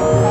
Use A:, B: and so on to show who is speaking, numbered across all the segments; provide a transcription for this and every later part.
A: Pusher,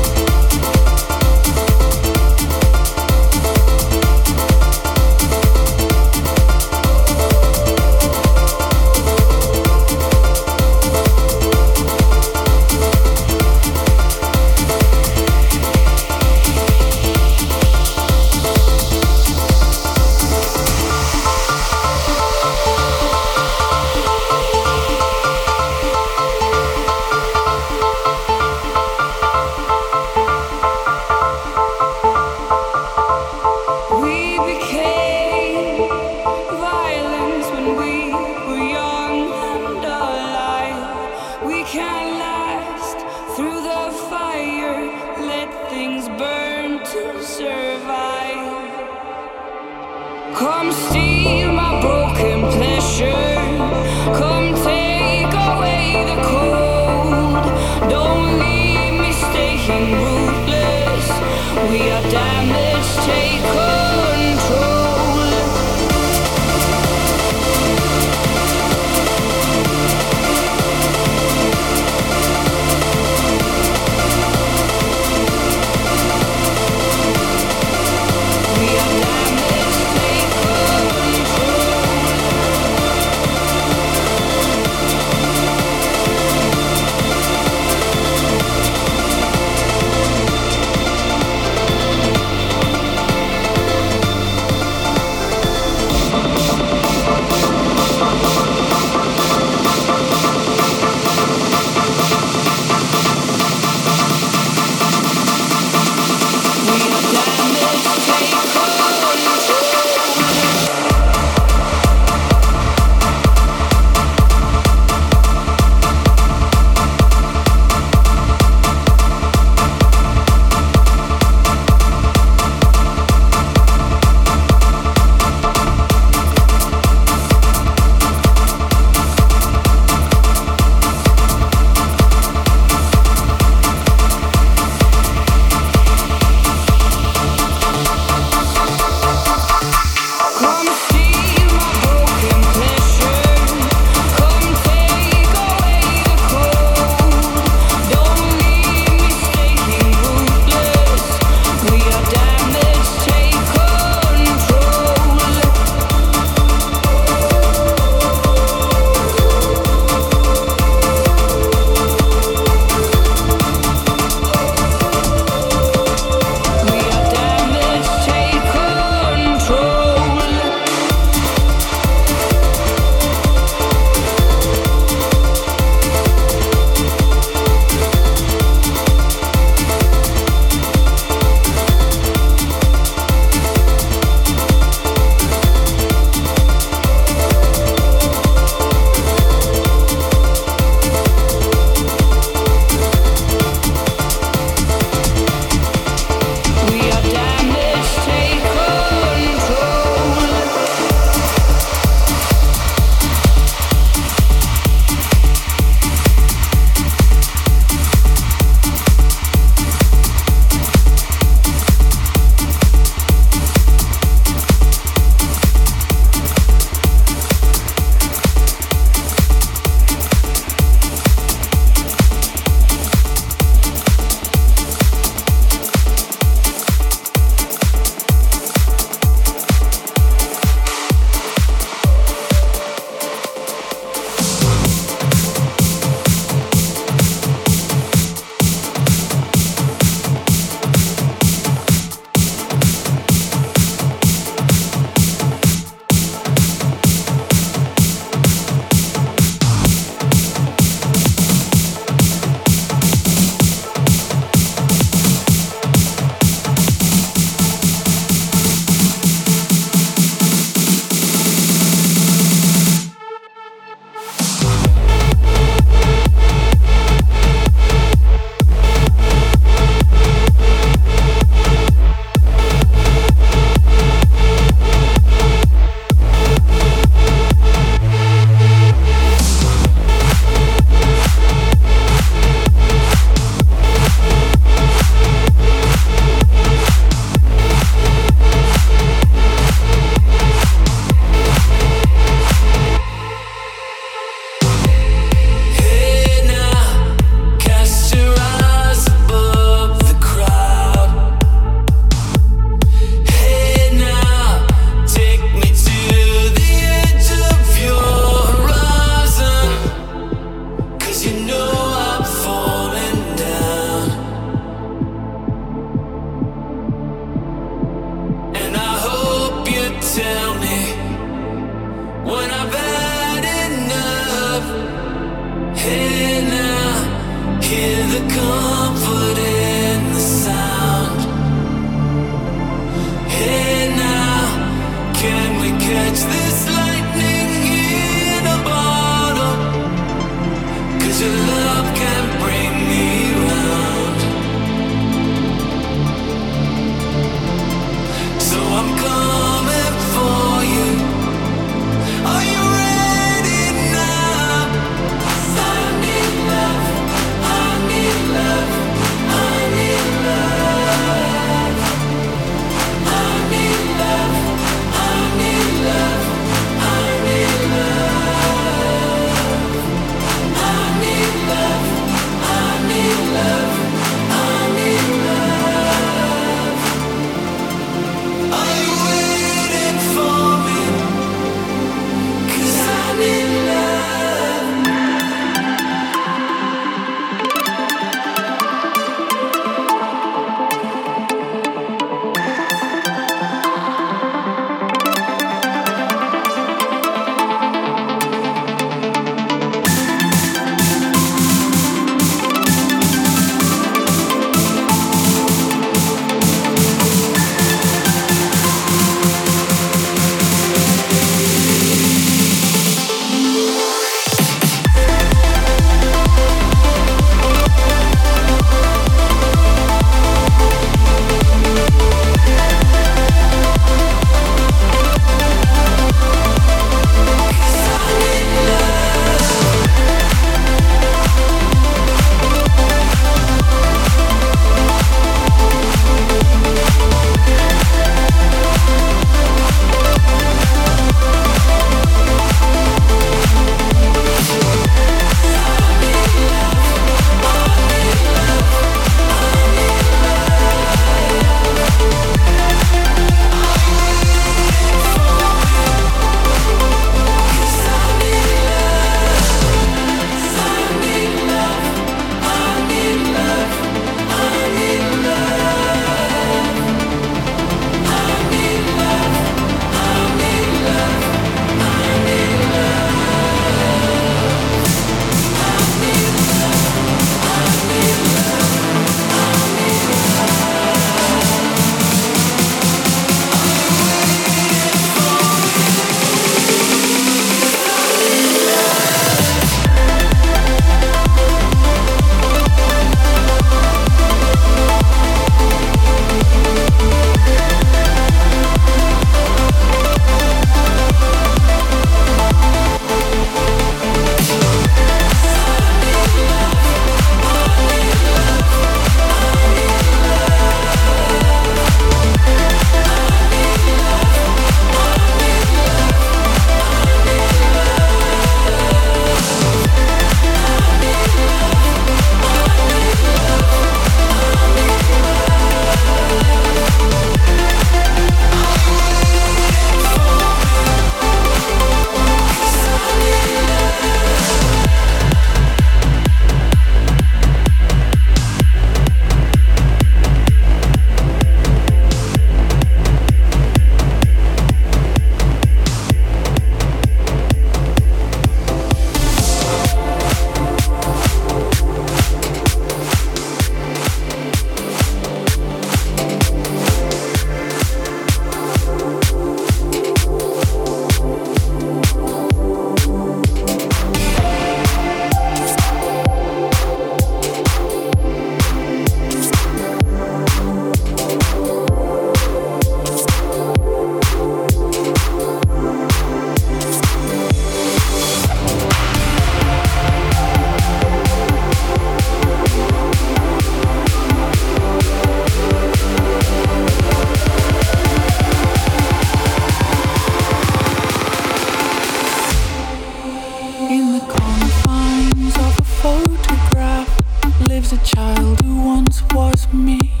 B: once was me.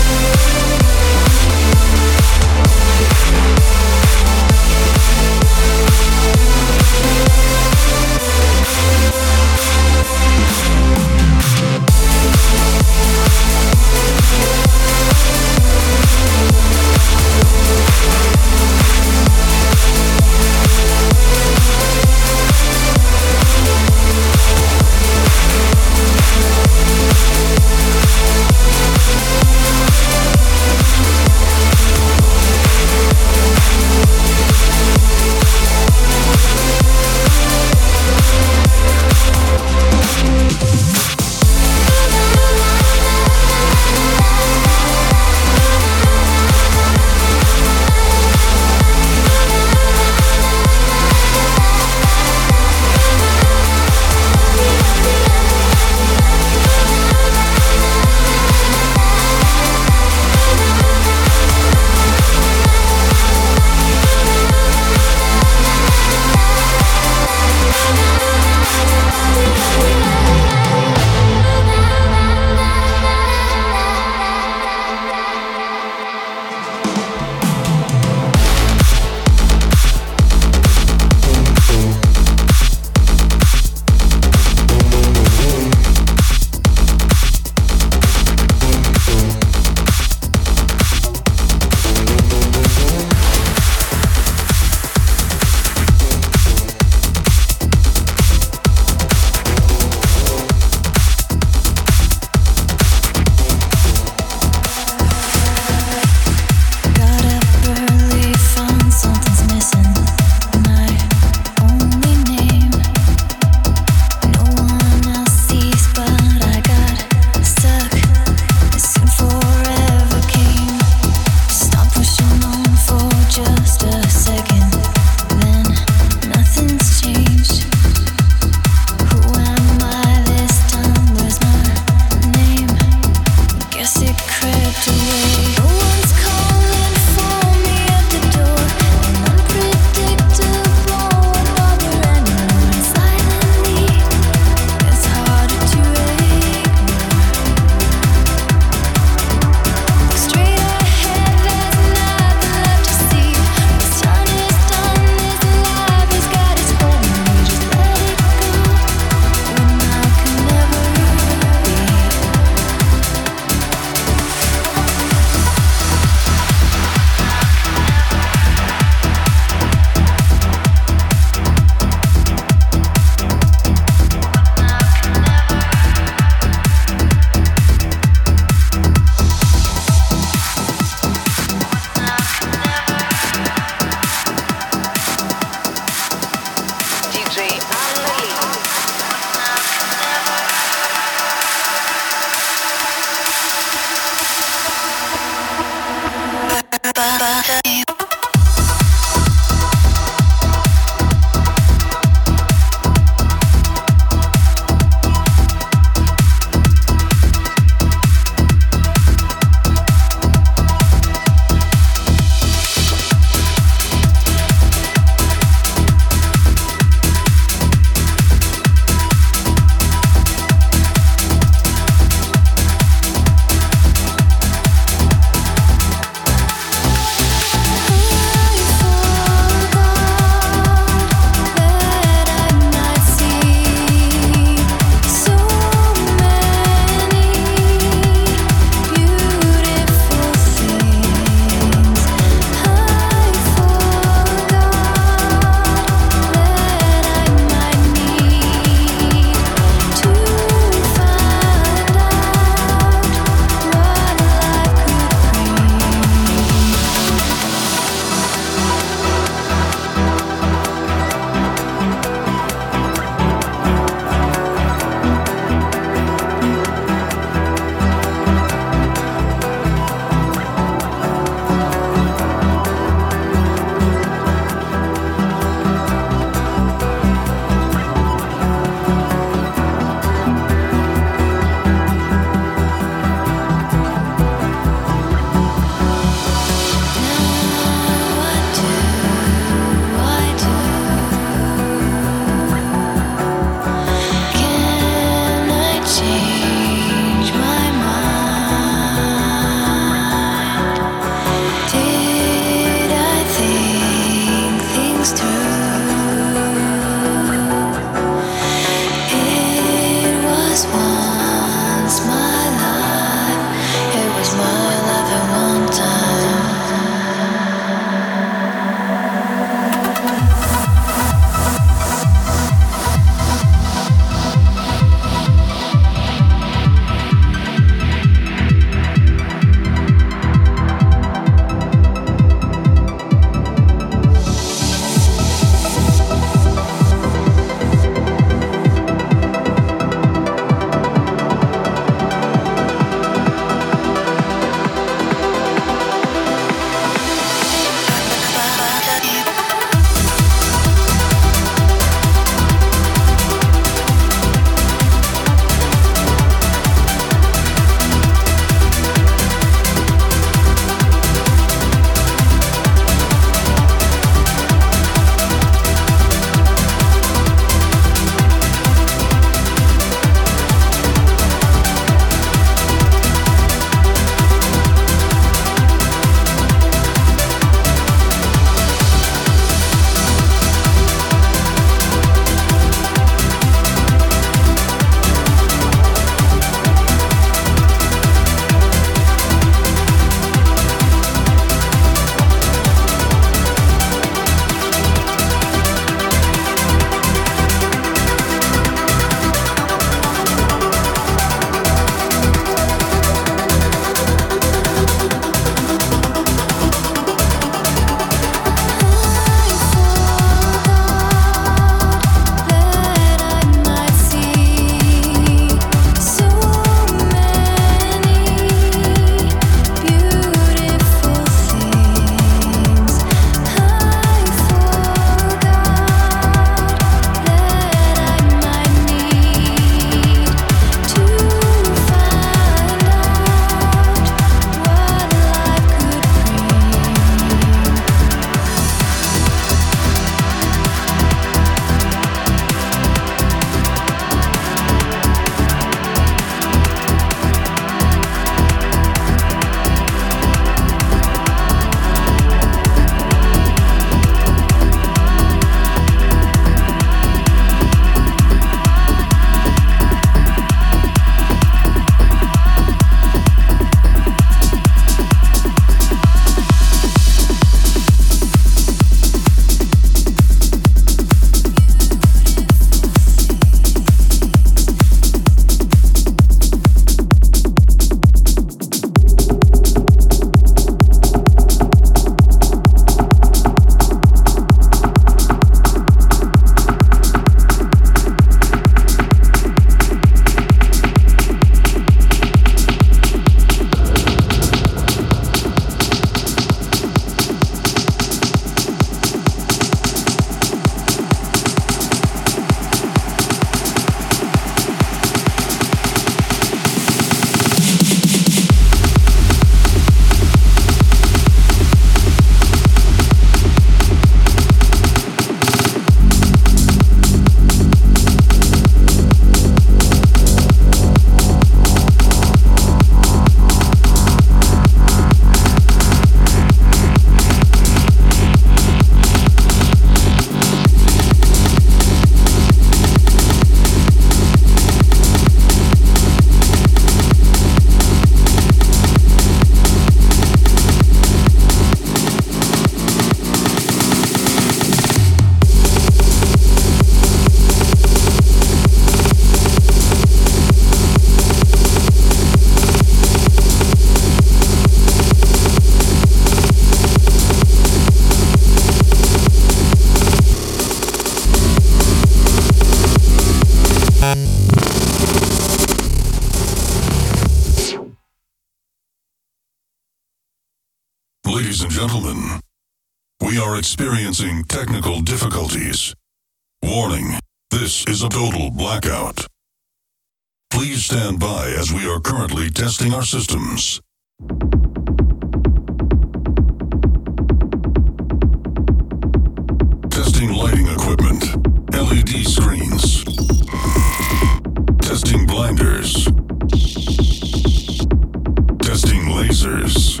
C: Testing lasers.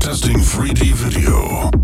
C: Testing 3D video.